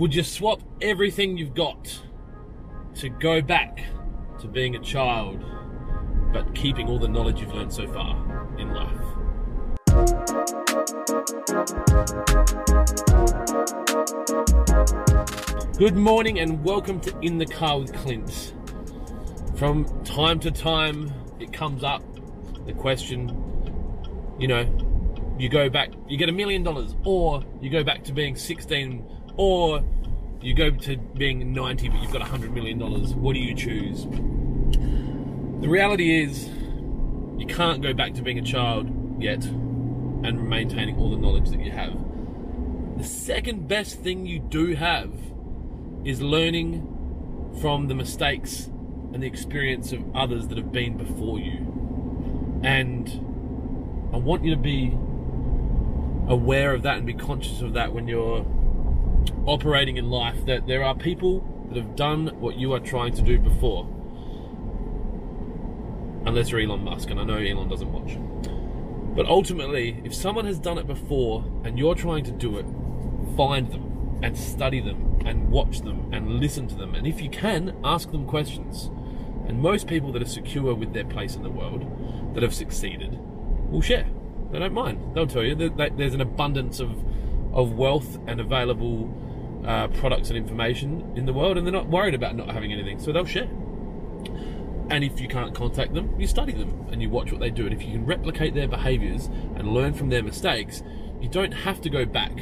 Would you swap everything you've got to go back to being a child, but keeping all the knowledge you've learned so far in life? Good morning and welcome to In the Car with Clint. From time to time, it comes up the question, you know, you go back, you get a million dollars, or you go back to being 16, or you go to being 90, but you've got hundred million dollars. What do you choose? The reality is, you can't go back to being a child yet and maintaining all the knowledge that you have. The second best thing you do have is learning from the mistakes and the experience of others that have been before you. And I want you to be aware of that and be conscious of that when you're operating in life that there are people that have done what you are trying to do before. Unless you're Elon Musk, and I know Elon doesn't watch. But ultimately, if someone has done it before and you're trying to do it, find them and study them and watch them and listen to them. And if you can, ask them questions. And most people that are secure with their place in the world, that have succeeded, will share. They don't mind. They'll tell you that there's an abundance of, of wealth and available uh, products and information in the world, and they're not worried about not having anything, so they'll share. And if you can't contact them, you study them and you watch what they do. And if you can replicate their behaviors and learn from their mistakes, you don't have to go back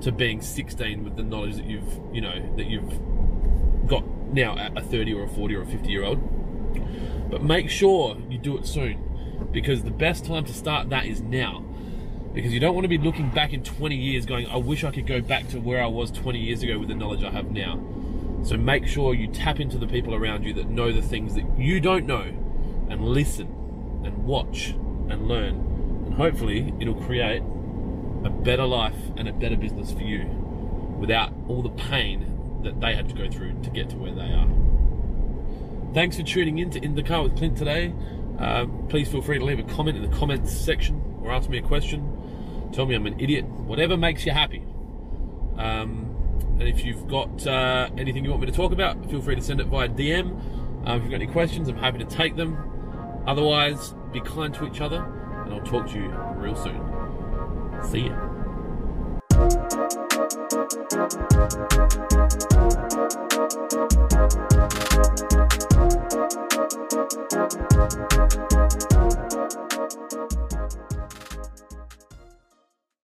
to being 16 with the knowledge that you've, you know, that you've got now at a 30 or a 40 or a 50 year old. But make sure you do it soon because the best time to start that is now. Because you don't want to be looking back in 20 years going, I wish I could go back to where I was 20 years ago with the knowledge I have now. So make sure you tap into the people around you that know the things that you don't know and listen and watch and learn. And hopefully it'll create a better life and a better business for you without all the pain that they had to go through to get to where they are. Thanks for tuning in to In the Car with Clint today. Uh, please feel free to leave a comment in the comments section or ask me a question. Tell me I'm an idiot, whatever makes you happy. Um, and if you've got uh, anything you want me to talk about, feel free to send it via DM. Uh, if you've got any questions, I'm happy to take them. Otherwise, be kind to each other, and I'll talk to you real soon. See ya.